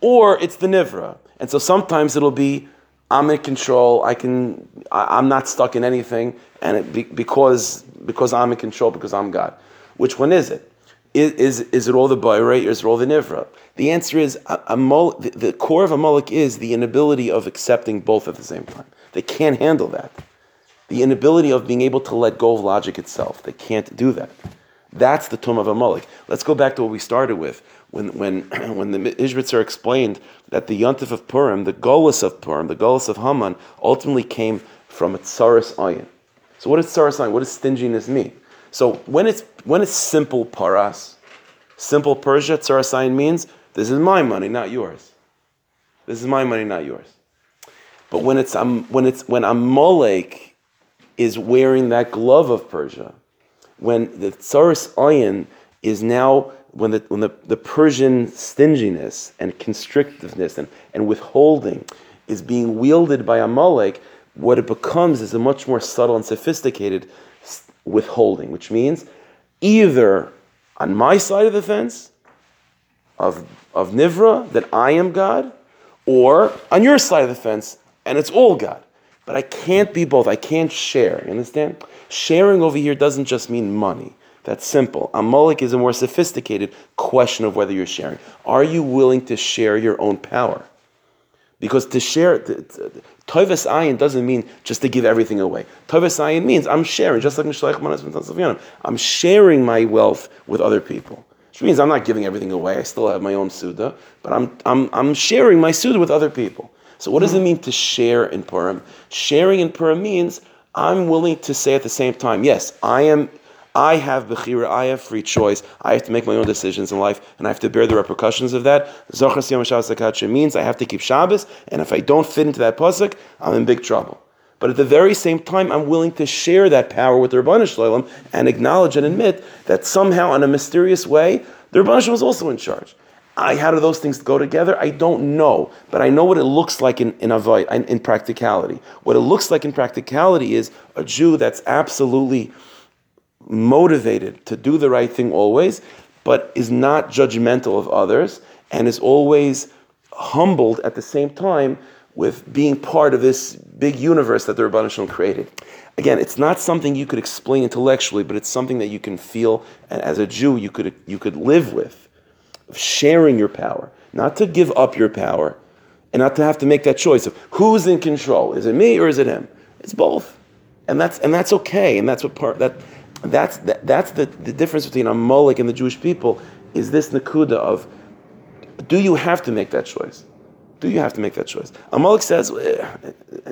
or it's the Nivra. And so sometimes it'll be I'm in control. I can. I, am not stuck in anything, and it, be, because because I'm in control because I'm God. Which one is it? Is is, is it all the Bayrei or is it all the Nivra? The answer is a, a mol, the, the, core of a Amalek is the inability of accepting both at the same time. They can't handle that. The inability of being able to let go of logic itself. They can't do that. That's the tumah of Amalek. Let's go back to what we started with when when when the Ishbitzer explained that the Yontif of Purim, the Golas of Purim, the Golas of Haman, ultimately came from a Tsaris Ayin. So what does Tsaris Ayin? What does stinginess mean? So when it's when it's simple paras, simple Persia, Tsaris Ayin means this is my money, not yours. This is my money, not yours. But when it's when it's when Amalek is wearing that glove of Persia, when the Tsaris Ayin is now when the, when the, the Persian stinginess and constrictiveness and, and withholding is being wielded by Amalek, what it becomes is a much more subtle and sophisticated withholding, which means either on my side of the fence of, of Nivra, that I am God, or on your side of the fence, and it's all God. But I can't be both. I can't share. You understand? Sharing over here doesn't just mean money. That's simple. Amalek is a more sophisticated question of whether you're sharing. Are you willing to share your own power? Because to share, Tovas Ayin doesn't mean just to give everything away. Tovas Ayin means I'm sharing, just like Mishloach Manos I'm sharing my wealth with other people. Which means I'm not giving everything away. I still have my own Suda, but I'm, I'm, I'm sharing my Suda with other people. So what does it mean to share in Purim? Sharing in Purim means I'm willing to say at the same time, yes, I am I have Bechira, I have free choice, I have to make my own decisions in life, and I have to bear the repercussions of that. Zochas Yom Shabbos means I have to keep Shabbos, and if I don't fit into that pasuk, I'm in big trouble. But at the very same time, I'm willing to share that power with the Rabbanah Shalom and acknowledge and admit that somehow, in a mysterious way, the Rabbanah was also in charge. I, how do those things go together? I don't know, but I know what it looks like in in, in practicality. What it looks like in practicality is a Jew that's absolutely motivated to do the right thing always, but is not judgmental of others and is always humbled at the same time with being part of this big universe that the Rabban Shalom created. Again, it's not something you could explain intellectually, but it's something that you can feel, and as a Jew, you could, you could live with, sharing your power, not to give up your power, and not to have to make that choice of who's in control. Is it me or is it him? It's both. And that's, and that's okay, and that's what part, that, that's, that, that's the, the difference between Amalek and the Jewish people is this nakuda of do you have to make that choice? Do you have to make that choice? Amalek says eh,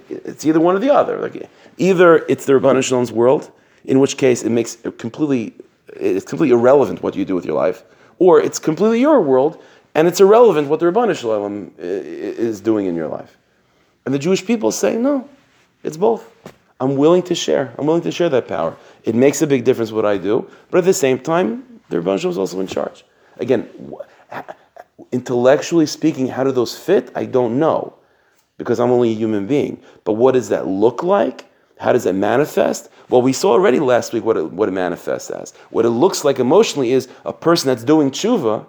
it's either one or the other. Like either it's the Rabban Shalom's world, in which case it makes it completely it's completely irrelevant what you do with your life, or it's completely your world and it's irrelevant what the Rabban Shalom eh, is doing in your life. And the Jewish people say no, it's both. I'm willing to share. I'm willing to share that power. It makes a big difference what I do, but at the same time, the Rebbe is also in charge. Again, intellectually speaking, how do those fit? I don't know, because I'm only a human being. But what does that look like? How does it manifest? Well, we saw already last week what it, what it manifests as. What it looks like emotionally is a person that's doing tshuva,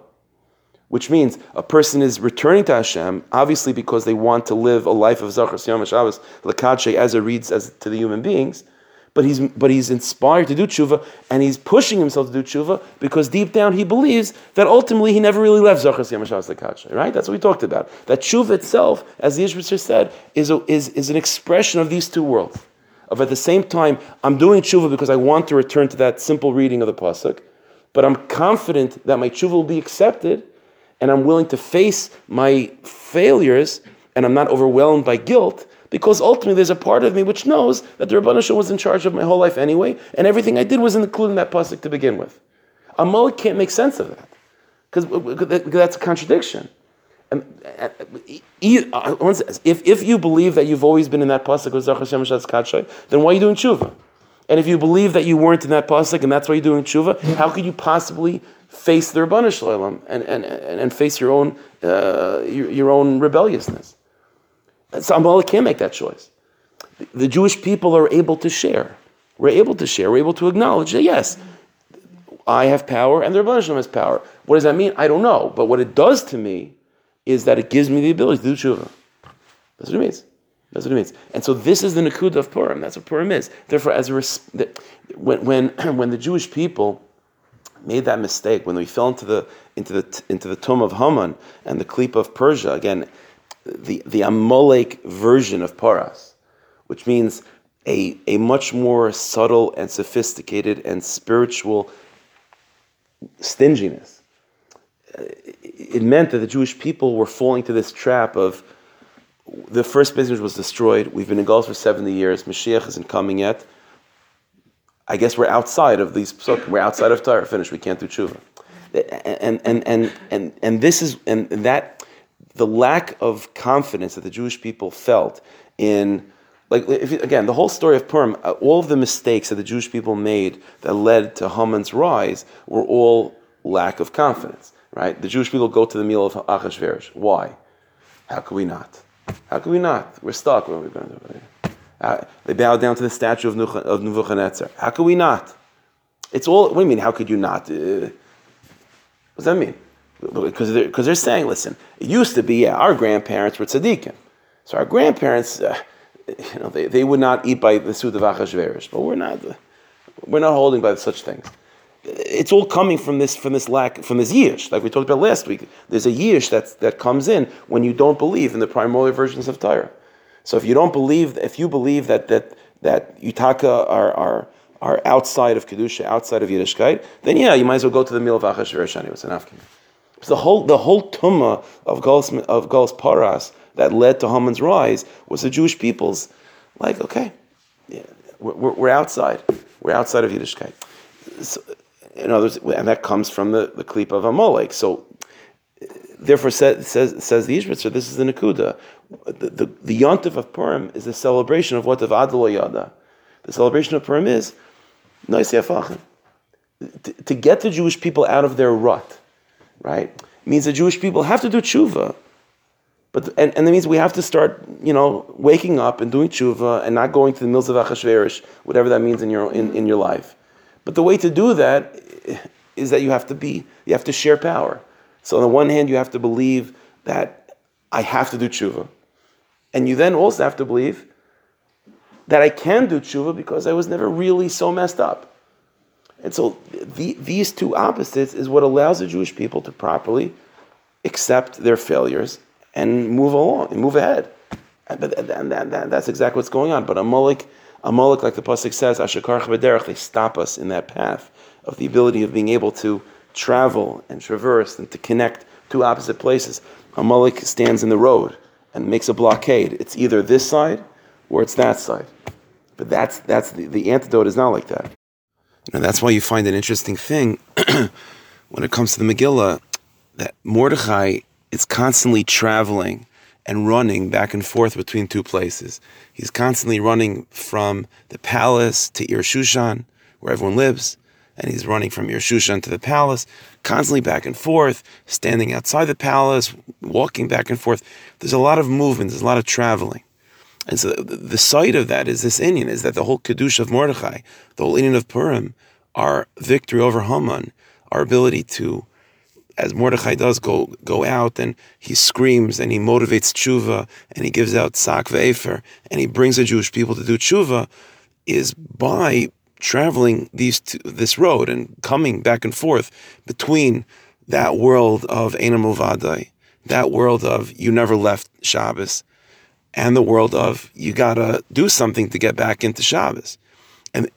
which means a person is returning to Hashem, obviously because they want to live a life of Zachar Yom Shabbos, Lakache, as it reads as to the human beings. But he's, but he's inspired to do tshuva, and he's pushing himself to do tshuva because deep down he believes that ultimately he never really left Zachar Yom Shabbos Lakache, right? That's what we talked about. That tshuva itself, as the Ishbitzer said, is, a, is, is an expression of these two worlds. Of at the same time, I'm doing tshuva because I want to return to that simple reading of the pasuk, but I'm confident that my tshuva will be accepted and I'm willing to face my failures and I'm not overwhelmed by guilt because ultimately there's a part of me which knows that the Rabbanah was in charge of my whole life anyway, and everything I did was including that pasuk to begin with. Amalek can't make sense of that because uh, uh, that's a contradiction. Uh, uh if, if you believe that you've always been in that pasuk with then why are you doing tshuva? And if you believe that you weren't in that pasuk and that's why you're doing tshuva, how could you possibly face the Rabbanu Shalom and, and, and, face your own, uh, your, your, own rebelliousness. So Amalek can't make that choice. The Jewish people are able to share. We're able to share. We're able to acknowledge that, yes, I have power and the Rabbanu has power. What does that mean? I don't know. But what it does to me is that it gives me the ability to do tshuva. That's what it means. That's what it means. And so this is the Nakud of Purim. That's what Purim is. Therefore, as a when, when, when the Jewish people made that mistake when we fell into the into the into the tumah of Haman and the Klip of Persia again, the the Amalek version of Paras, which means a a much more subtle and sophisticated and spiritual stinginess. Uh, it meant that the Jewish people were falling to this trap of the first business was destroyed. We've been in engulfed for 70 years. Mashiach isn't coming yet. I guess we're outside of these psukim. We're outside of Torah. Finished. We can't do tshuva. And and and and and this is and that the lack of confidence that the Jewish people felt in like if, again the whole story of Purim, uh, all of the mistakes that the Jewish people made that led to Haman's rise were all lack of confidence. Right? The Jewish people go to the meal of Achashverosh. Why? How could we not? How could we not? We're stuck. What are we going to do? Uh, they bow down to the statue of, Nuch- of Nebuchadnezzar. How could we not? It's all. What do you mean? How could you not? Uh, what does that mean? because they're, they're saying, listen, it used to be, yeah, our grandparents were tzaddikim. So our grandparents, uh, you know, they, they would not eat by the Suda Vachashverish, but we're not, we're not holding by such things. It's all coming from this, from this lack, from this yish, like we talked about last week. There's a yish that, that comes in when you don't believe in the primordial versions of Torah. So if you don't believe, if you believe that, that, that Yutaka are, are, are outside of Kedusha, outside of Yiddishkeit, then yeah, you might as well go to the meal of Achashverosh anyway. It's an Afghan. So the whole the whole tumma of Galus of Galus Paras that led to Haman's rise was the Jewish people's like okay, yeah, we're, we're outside, we're outside of Yiddishkeit. So, in others, and that comes from the the klip of Amalek. So therefore, says says, says the Ishbitzer, this is the Nakuda. The, the, the Yontif of Purim is the celebration of what of Adlo Yada. The celebration of Purim is to, to get the Jewish people out of their rut, right? Means the Jewish people have to do tshuva. But, and, and that means we have to start, you know, waking up and doing tshuva and not going to the mills of Achashverosh, whatever that means in your, in, in your life. But the way to do that is that you have to be, you have to share power. So on the one hand, you have to believe that I have to do tshuva. And you then also have to believe that I can do tshuva because I was never really so messed up. And so the, these two opposites is what allows the Jewish people to properly accept their failures and move along and move ahead. And, and, and, and that's exactly what's going on. But a Amalek, Amalek, like the pasuk says, Ashakar Bederach, they stop us in that path of the ability of being able to travel and traverse and to connect two opposite places. Amalek stands in the road and makes a blockade. It's either this side or it's that side. But that's that's the, the antidote is not like that. And that's why you find an interesting thing when it comes to the Megillah that Mordechai is constantly traveling and running back and forth between two places. He's constantly running from the palace to Ir Shushan, where everyone lives, and he's running from Ir Shushan to the palace, constantly back and forth, standing outside the palace, walking back and forth. There's a lot of movement, there's a lot of traveling. And so the, site of that is this inyan, is that the whole Kedusha of Mordechai, the whole inyan of Purim, our victory over Haman, our ability to, as Mordechai does, go go out and he screams and he motivates tshuva and he gives out sak ve'efer and he brings the Jewish people to do tshuva, is by traveling these two, this road and coming back and forth between that world of Enam Uvadai, that world of you never left Shabbos, and the world of you gotta do something to get back into Shabbos. And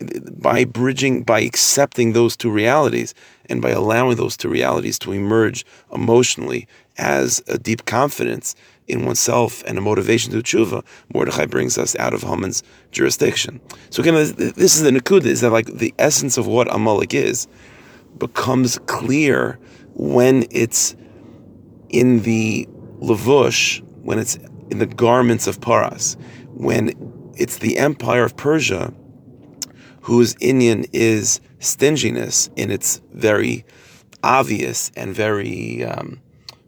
by bridging, by accepting those two realities, and by allowing those two realities to emerge emotionally as a deep confidence in oneself and a motivation to tshuva, Mordechai brings us out of Haman's jurisdiction. So again, this is the nakuda, is that like the essence of what Amalek is becomes clear when it's in the lavush, when it's in the garments of Paras, when it's the empire of Persia whose inyan is stinginess in its very obvious and very um,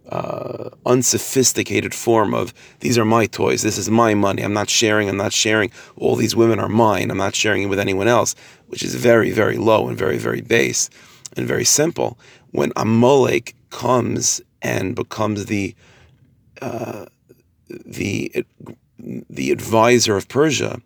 uh, unsophisticated form of these are my toys, this is my money, I'm not sharing, I'm not sharing, all these women are mine, I'm not sharing it with anyone else, which is very, very low and very, very base and very simple. When Amalek comes and becomes the uh, the the advisor of Persia,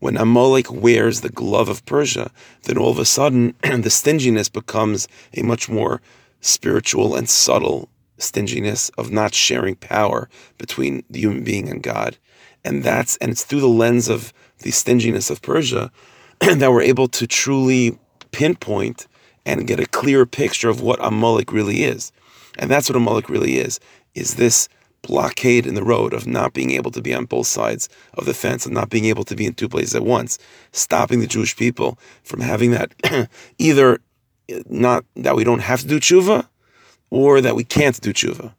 when Amalek wears the glove of Persia, then all of a sudden the stinginess becomes a much more spiritual and subtle stinginess of not sharing power between the human being and God. And that's and it's through the lens of the stinginess of Persia that we're able to truly pinpoint and get a clear picture of what Amalek really is. And that's what Amalek really is, is this blockade in the road of not being able to be on both sides of the fence and not being able to be in two places at once, stopping the Jewish people from having that either not that we don't have to do tshuva or that we can't do tshuva.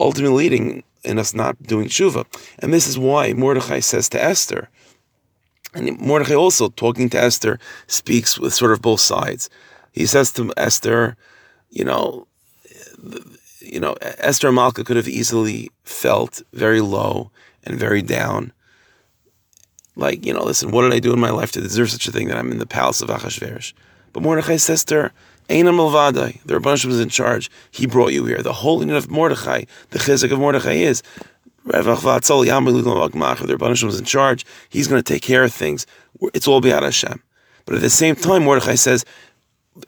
Ultimately leading in us not doing tshuva. And this is why Mordechai says to Esther, and Mordechai also talking to Esther speaks with sort of both sides. He says to Esther, you know, you know, Esther Malka could have easily felt very low and very down. Like, you know, listen, what did I do in my life to deserve such a thing that I'm in the palace of Achashverosh? But Mordechai says to her, Einam Malvadai, the Rebbeinu was in charge. He brought you here. The holiness of Mordechai, the chizuk of Mordechai is the Rebbeinu was in charge. He's going to take care of things. It's all B'yad Hashem. But at the same time, Mordechai says,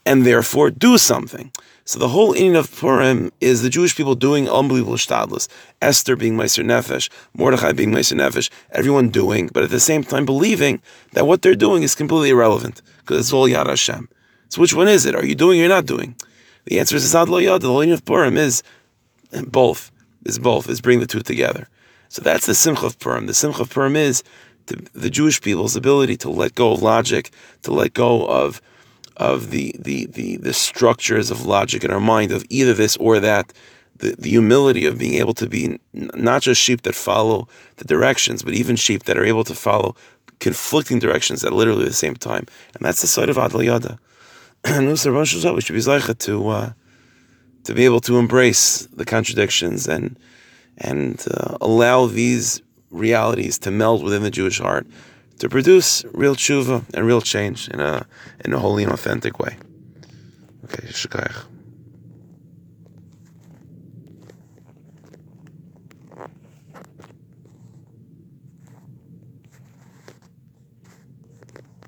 and therefore do something. So the whole inyan of Purim is the Jewish people doing unbelievable shtadlis. Esther being Meiser Nefesh, Mordechai being Meiser Nefesh, everyone doing, but at the same time believing that what they're doing is completely irrelevant because it's all Yad Hashem. So which one is it? Are you doing or you're not doing? The answer is Sad Lo Yad. The whole of Purim is both. Is both. Is bring the two together. So that's the Simcha of Purim. The Simcha of Purim is the Jewish people's ability to let go of logic, to let go of of the, the, the, the structures of logic in our mind of either this or that, the, the humility of being able to be not just sheep that follow the directions, but even sheep that are able to follow conflicting directions at literally the same time. And that's the side of Adal Yada. And we should be zeicha to uh, to be able to embrace the contradictions and and uh, allow these realities to meld within the Jewish heart to produce real tshuva and real change in a in a holy and authentic way. Okay, shukayach.